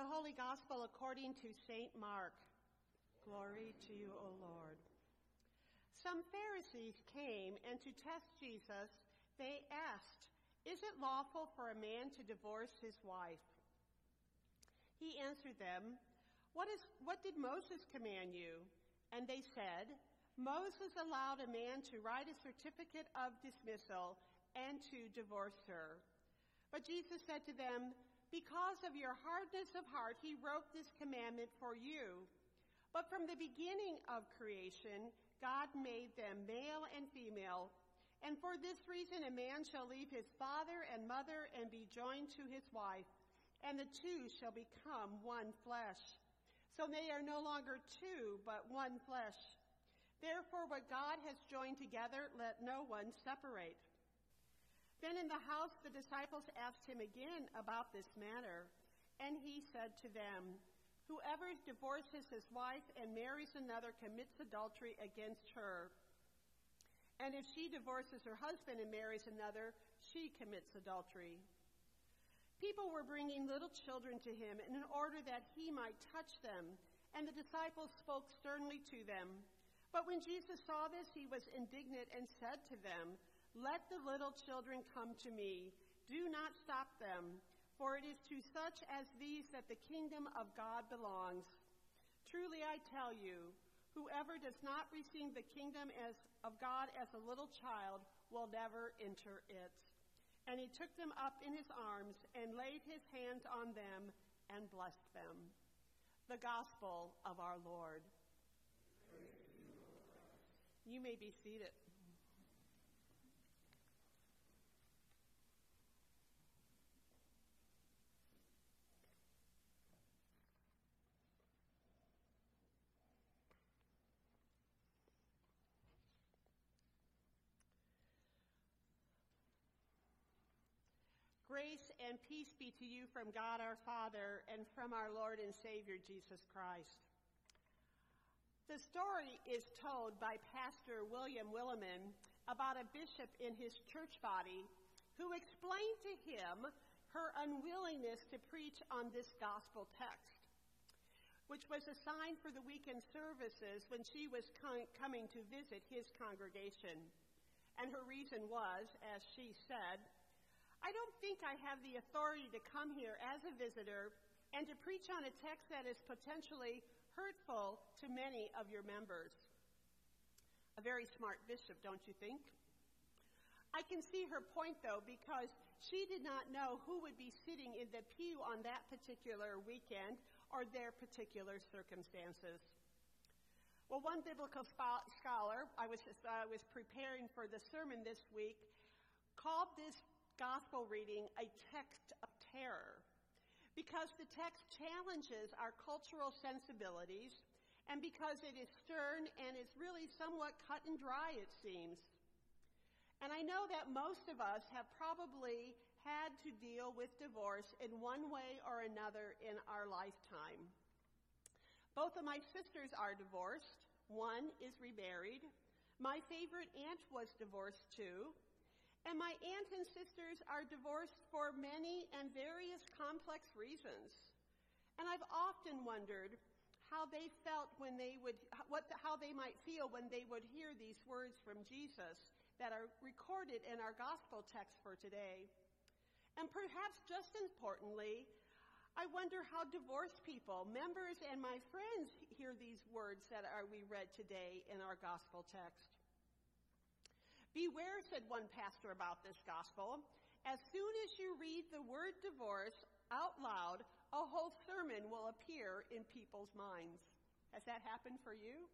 The Holy Gospel according to St. Mark. Glory to you, O Lord. Some Pharisees came, and to test Jesus, they asked, Is it lawful for a man to divorce his wife? He answered them, what, is, what did Moses command you? And they said, Moses allowed a man to write a certificate of dismissal and to divorce her. But Jesus said to them, because of your hardness of heart, he wrote this commandment for you. But from the beginning of creation, God made them male and female. And for this reason, a man shall leave his father and mother and be joined to his wife, and the two shall become one flesh. So they are no longer two, but one flesh. Therefore, what God has joined together, let no one separate. Then in the house the disciples asked him again about this matter, and he said to them, Whoever divorces his wife and marries another commits adultery against her. And if she divorces her husband and marries another, she commits adultery. People were bringing little children to him in order that he might touch them, and the disciples spoke sternly to them. But when Jesus saw this, he was indignant and said to them, let the little children come to me. Do not stop them, for it is to such as these that the kingdom of God belongs. Truly I tell you, whoever does not receive the kingdom as, of God as a little child will never enter it. And he took them up in his arms and laid his hands on them and blessed them. The gospel of our Lord. You may be seated. Grace and peace be to you from God our Father and from our Lord and Savior Jesus Christ. The story is told by Pastor William Willimon about a bishop in his church body who explained to him her unwillingness to preach on this gospel text, which was assigned for the weekend services when she was coming to visit his congregation. And her reason was, as she said, I don't think I have the authority to come here as a visitor and to preach on a text that is potentially hurtful to many of your members. A very smart bishop, don't you think? I can see her point though, because she did not know who would be sitting in the pew on that particular weekend or their particular circumstances. Well, one biblical scholar, I was, uh, was preparing for the sermon this week, called this gospel reading a text of terror because the text challenges our cultural sensibilities and because it is stern and is really somewhat cut and dry, it seems. And I know that most of us have probably had to deal with divorce in one way or another in our lifetime. Both of my sisters are divorced. One is remarried. My favorite aunt was divorced too. And my aunt and sisters are divorced for many and various complex reasons. And I've often wondered how they felt when they would, what, how they might feel when they would hear these words from Jesus that are recorded in our gospel text for today. And perhaps just importantly, I wonder how divorced people, members and my friends hear these words that are we read today in our gospel text. Beware, said one pastor about this gospel. As soon as you read the word divorce out loud, a whole sermon will appear in people's minds. Has that happened for you?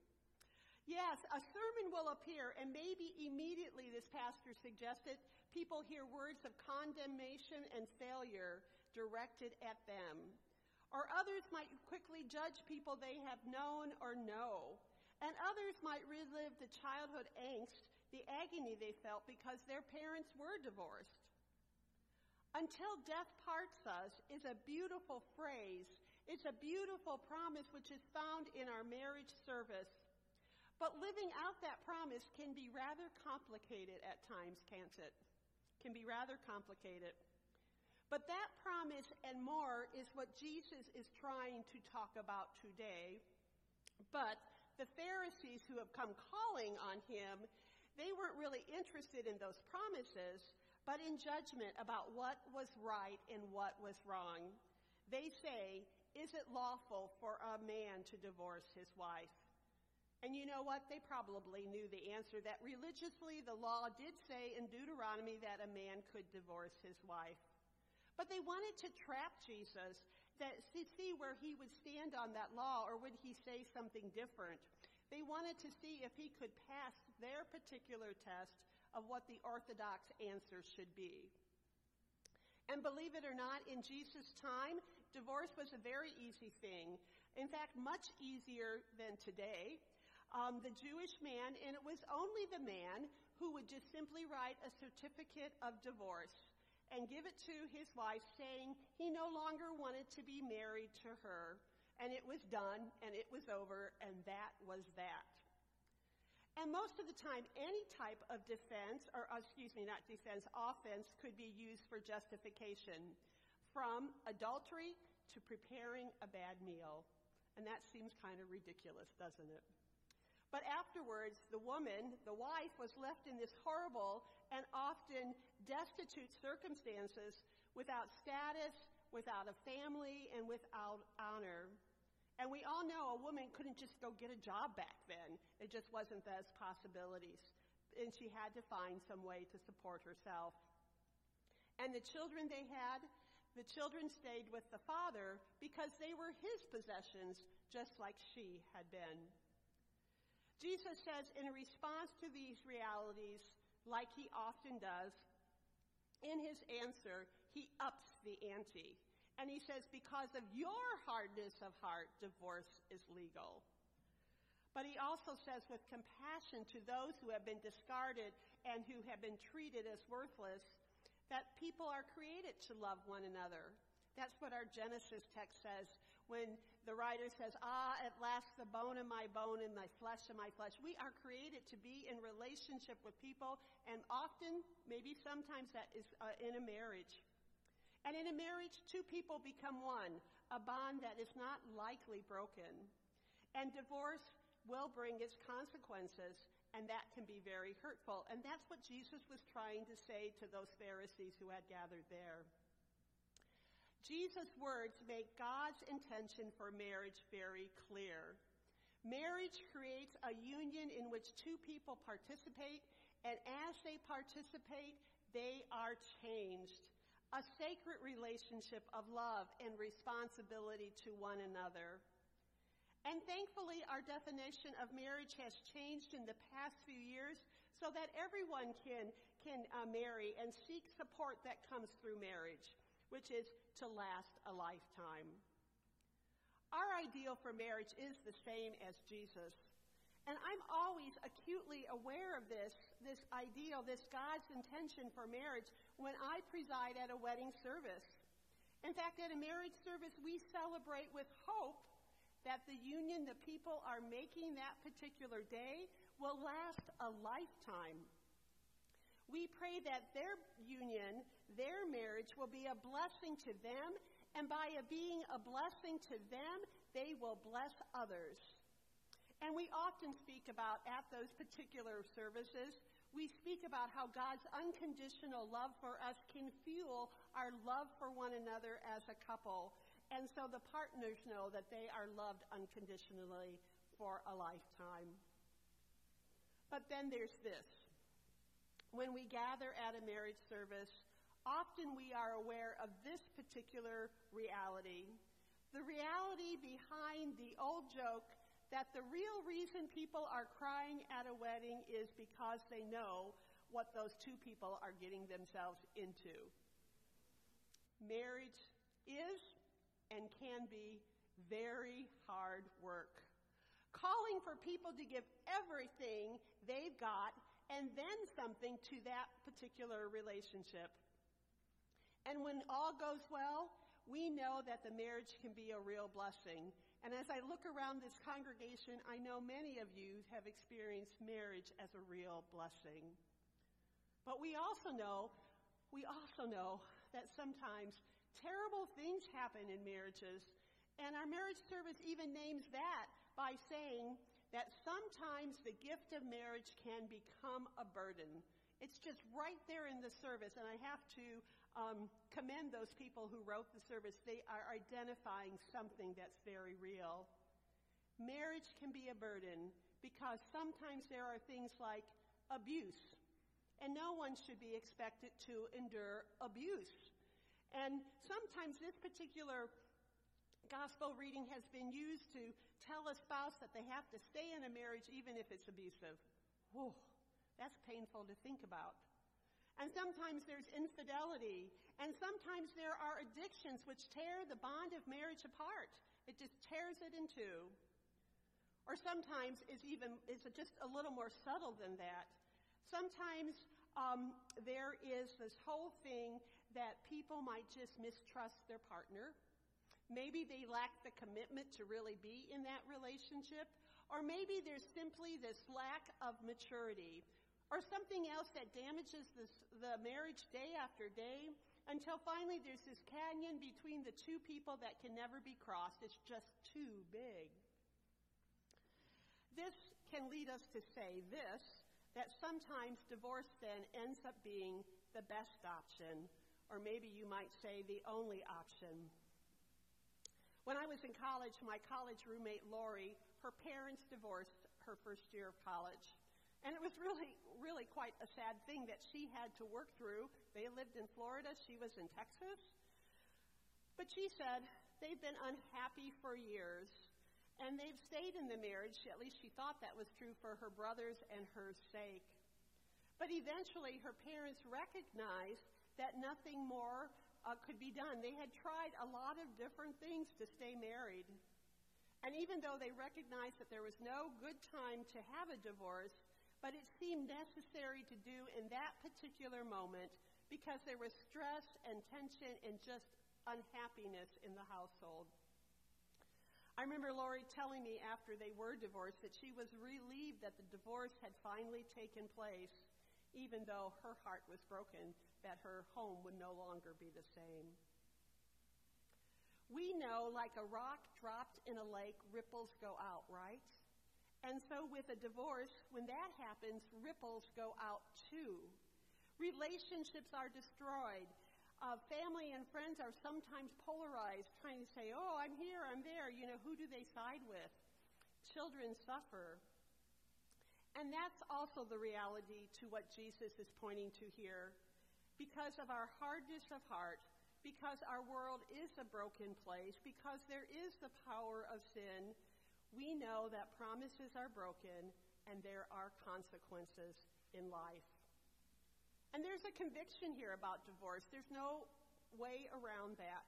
Yes, a sermon will appear, and maybe immediately, this pastor suggested, people hear words of condemnation and failure directed at them. Or others might quickly judge people they have known or know. And others might relive the childhood angst, the agony they felt because their parents were divorced. Until death parts us is a beautiful phrase. It's a beautiful promise which is found in our marriage service. But living out that promise can be rather complicated at times, can't it? Can be rather complicated. But that promise and more is what Jesus is trying to talk about today. But the Pharisees who have come calling on him, they weren't really interested in those promises, but in judgment about what was right and what was wrong. They say, Is it lawful for a man to divorce his wife? And you know what? They probably knew the answer that religiously the law did say in Deuteronomy that a man could divorce his wife. But they wanted to trap Jesus that, to see where he would stand on that law or would he say something different. They wanted to see if he could pass their particular test of what the orthodox answer should be. And believe it or not, in Jesus' time, divorce was a very easy thing. In fact, much easier than today. Um, the Jewish man, and it was only the man who would just simply write a certificate of divorce and give it to his wife, saying he no longer wanted to be married to her. And it was done, and it was over, and that was that. And most of the time, any type of defense, or uh, excuse me, not defense, offense could be used for justification, from adultery to preparing a bad meal. And that seems kind of ridiculous, doesn't it? But afterwards, the woman, the wife, was left in this horrible and often destitute circumstances without status, without a family, and without honor. And we all know a woman couldn't just go get a job back then. It just wasn't those possibilities. And she had to find some way to support herself. And the children they had, the children stayed with the father because they were his possessions, just like she had been. Jesus says, in response to these realities, like he often does, in his answer, he ups the ante. And he says, because of your hardness of heart, divorce is legal. But he also says, with compassion to those who have been discarded and who have been treated as worthless, that people are created to love one another. That's what our Genesis text says when the writer says, Ah, at last the bone of my bone and my flesh of my flesh. We are created to be in relationship with people, and often, maybe sometimes, that is uh, in a marriage. And in a marriage, two people become one, a bond that is not likely broken. And divorce will bring its consequences, and that can be very hurtful. And that's what Jesus was trying to say to those Pharisees who had gathered there. Jesus' words make God's intention for marriage very clear. Marriage creates a union in which two people participate, and as they participate, they are changed. A sacred relationship of love and responsibility to one another. And thankfully, our definition of marriage has changed in the past few years so that everyone can, can uh, marry and seek support that comes through marriage which is to last a lifetime. Our ideal for marriage is the same as Jesus. And I'm always acutely aware of this, this ideal, this God's intention for marriage when I preside at a wedding service. In fact, at a marriage service, we celebrate with hope that the union the people are making that particular day will last a lifetime. We pray that their union, their marriage, will be a blessing to them, and by being a blessing to them, they will bless others. And we often speak about, at those particular services, we speak about how God's unconditional love for us can fuel our love for one another as a couple. And so the partners know that they are loved unconditionally for a lifetime. But then there's this when we gather at a marriage service, often we are aware of this particular reality. The reality behind the old joke that the real reason people are crying at a wedding is because they know what those two people are getting themselves into. Marriage is and can be very hard work. Calling for people to give everything they've got and then something to that particular relationship. And when all goes well, we know that the marriage can be a real blessing. And as I look around this congregation, I know many of you have experienced marriage as a real blessing. But we also know, we also know that sometimes terrible things happen in marriages. And our marriage service even names that by saying that sometimes the gift of marriage can become a burden. It's just right there in the service, and I have to um, commend those people who wrote the service. They are identifying something that's very real. Marriage can be a burden because sometimes there are things like abuse, and no one should be expected to endure abuse. And sometimes this particular gospel reading has been used to tell a spouse that they have to stay in a marriage even if it's abusive. Whew, that's painful to think about. And sometimes there's infidelity, and sometimes there are addictions which tear the bond of marriage apart. It just tears it in two. Or sometimes it's even it's just a little more subtle than that. Sometimes um, there is this whole thing that people might just mistrust their partner. Maybe they lack the commitment to really be in that relationship. Or maybe there's simply this lack of maturity or something else that damages this, the marriage day after day until finally there's this canyon between the two people that can never be crossed. It's just too big. This can lead us to say this that sometimes divorce then ends up being the best option, or maybe you might say the only option. When I was in college, my college roommate Lori, her parents divorced her first year of college. And it was really, really quite a sad thing that she had to work through. They lived in Florida, she was in Texas. But she said they've been unhappy for years, and they've stayed in the marriage. At least she thought that was true for her brothers and her sake. But eventually, her parents recognized that nothing more uh, could be done. They had tried a lot of different things to stay married. And even though they recognized that there was no good time to have a divorce, but it seemed necessary to do in that particular moment because there was stress and tension and just unhappiness in the household. I remember Lori telling me after they were divorced that she was relieved that the divorce had finally taken place, even though her heart was broken that her home would no longer be the same. We know, like a rock dropped in a lake, ripples go out, right? And so with a divorce, when that happens, ripples go out too. Relationships are destroyed. Uh, family and friends are sometimes polarized, trying to say, oh, I'm here, I'm there. You know, who do they side with? Children suffer. And that's also the reality to what Jesus is pointing to here. Because of our hardness of heart, because our world is a broken place, because there is the power of sin, we know that promises are broken and there are consequences in life. And there's a conviction here about divorce. There's no way around that.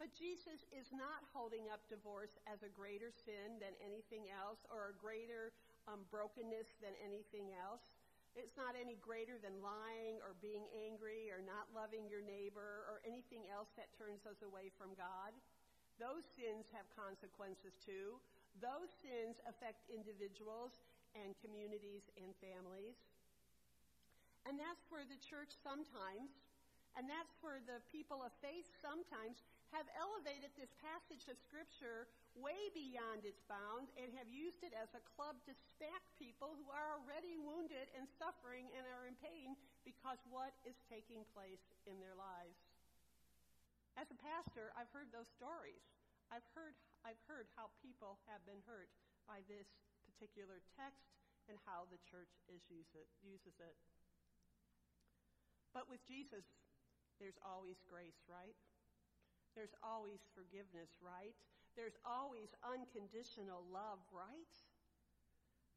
But Jesus is not holding up divorce as a greater sin than anything else or a greater um, brokenness than anything else. It's not any greater than lying or being angry or not loving your neighbor or anything else that turns us away from God. Those sins have consequences too. Those sins affect individuals and communities and families. And that's where the church sometimes, and that's where the people of faith sometimes have elevated this passage of Scripture way beyond its bounds and have used it as a club to smack people who are already wounded and suffering and are in pain because what is taking place in their lives. As a pastor, I've heard those stories. I've heard I've heard how people have been hurt by this particular text and how the church is use it, uses it. But with Jesus, there's always grace, right? There's always forgiveness, right? There's always unconditional love, right?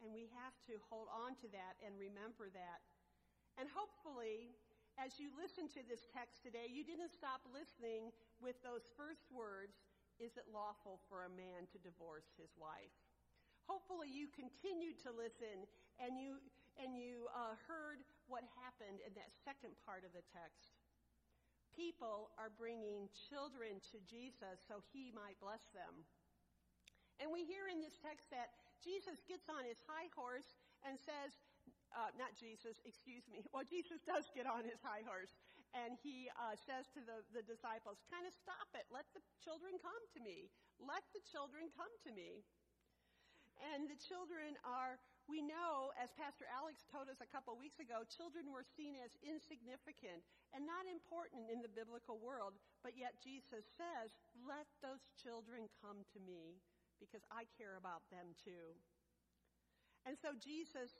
And we have to hold on to that and remember that. And hopefully, as you listen to this text today, you didn't stop listening with those first words is it lawful for a man to divorce his wife? Hopefully, you continued to listen and you, and you uh, heard what happened in that second part of the text. People are bringing children to Jesus so he might bless them. And we hear in this text that Jesus gets on his high horse and says, uh, not Jesus, excuse me. Well, Jesus does get on his high horse and he uh, says to the, the disciples, kind of stop it. Let the children come to me. Let the children come to me. And the children are, we know, as Pastor Alex told us a couple weeks ago, children were seen as insignificant and not important in the biblical world. But yet Jesus says, let those children come to me because I care about them too. And so Jesus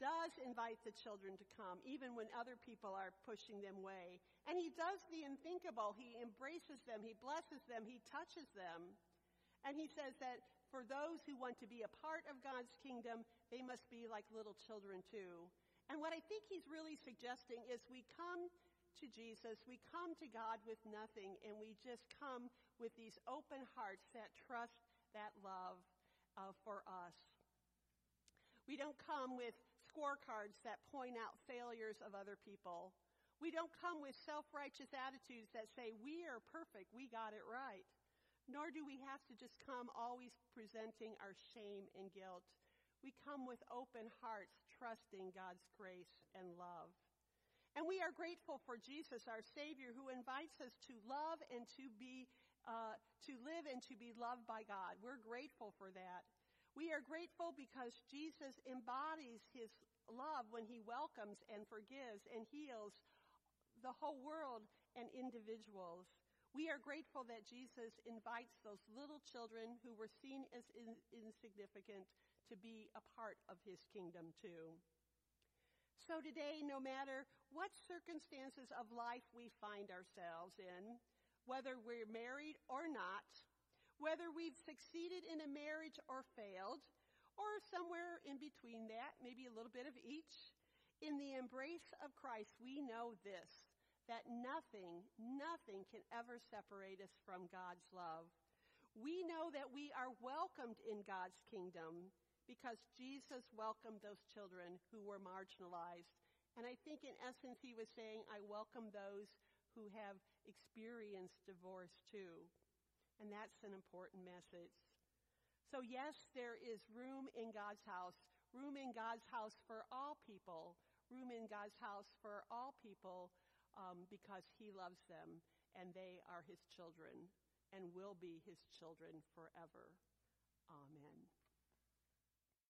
does invite the children to come, even when other people are pushing them away. And he does the unthinkable. He embraces them, he blesses them, he touches them. And he says that for those who want to be a part of God's kingdom, they must be like little children too. And what I think he's really suggesting is we come to Jesus, we come to God with nothing, and we just come with these open hearts that trust that love uh, for us. We don't come with scorecards that point out failures of other people. We don't come with self-righteous attitudes that say, we are perfect, we got it right. Nor do we have to just come always presenting our shame and guilt. We come with open hearts, trusting God's grace and love. And we are grateful for Jesus, our Savior, who invites us to love and to be, uh, to live and to be loved by God. We're grateful for that. We are grateful because Jesus embodies his love when he welcomes and forgives and heals the whole world and individuals. We are grateful that Jesus invites those little children who were seen as in, insignificant to be a part of his kingdom too. So today, no matter what circumstances of life we find ourselves in, whether we're married or not, whether we've succeeded in a marriage or failed, or somewhere in between that, maybe a little bit of each. In the embrace of Christ, we know this, that nothing, nothing can ever separate us from God's love. We know that we are welcomed in God's kingdom because Jesus welcomed those children who were marginalized. And I think in essence he was saying, I welcome those who have experienced divorce too. And that's an important message. So yes, there is room in God's house, room in God's house for all people, room in God's house for all people um, because he loves them and they are his children and will be his children forever. Amen.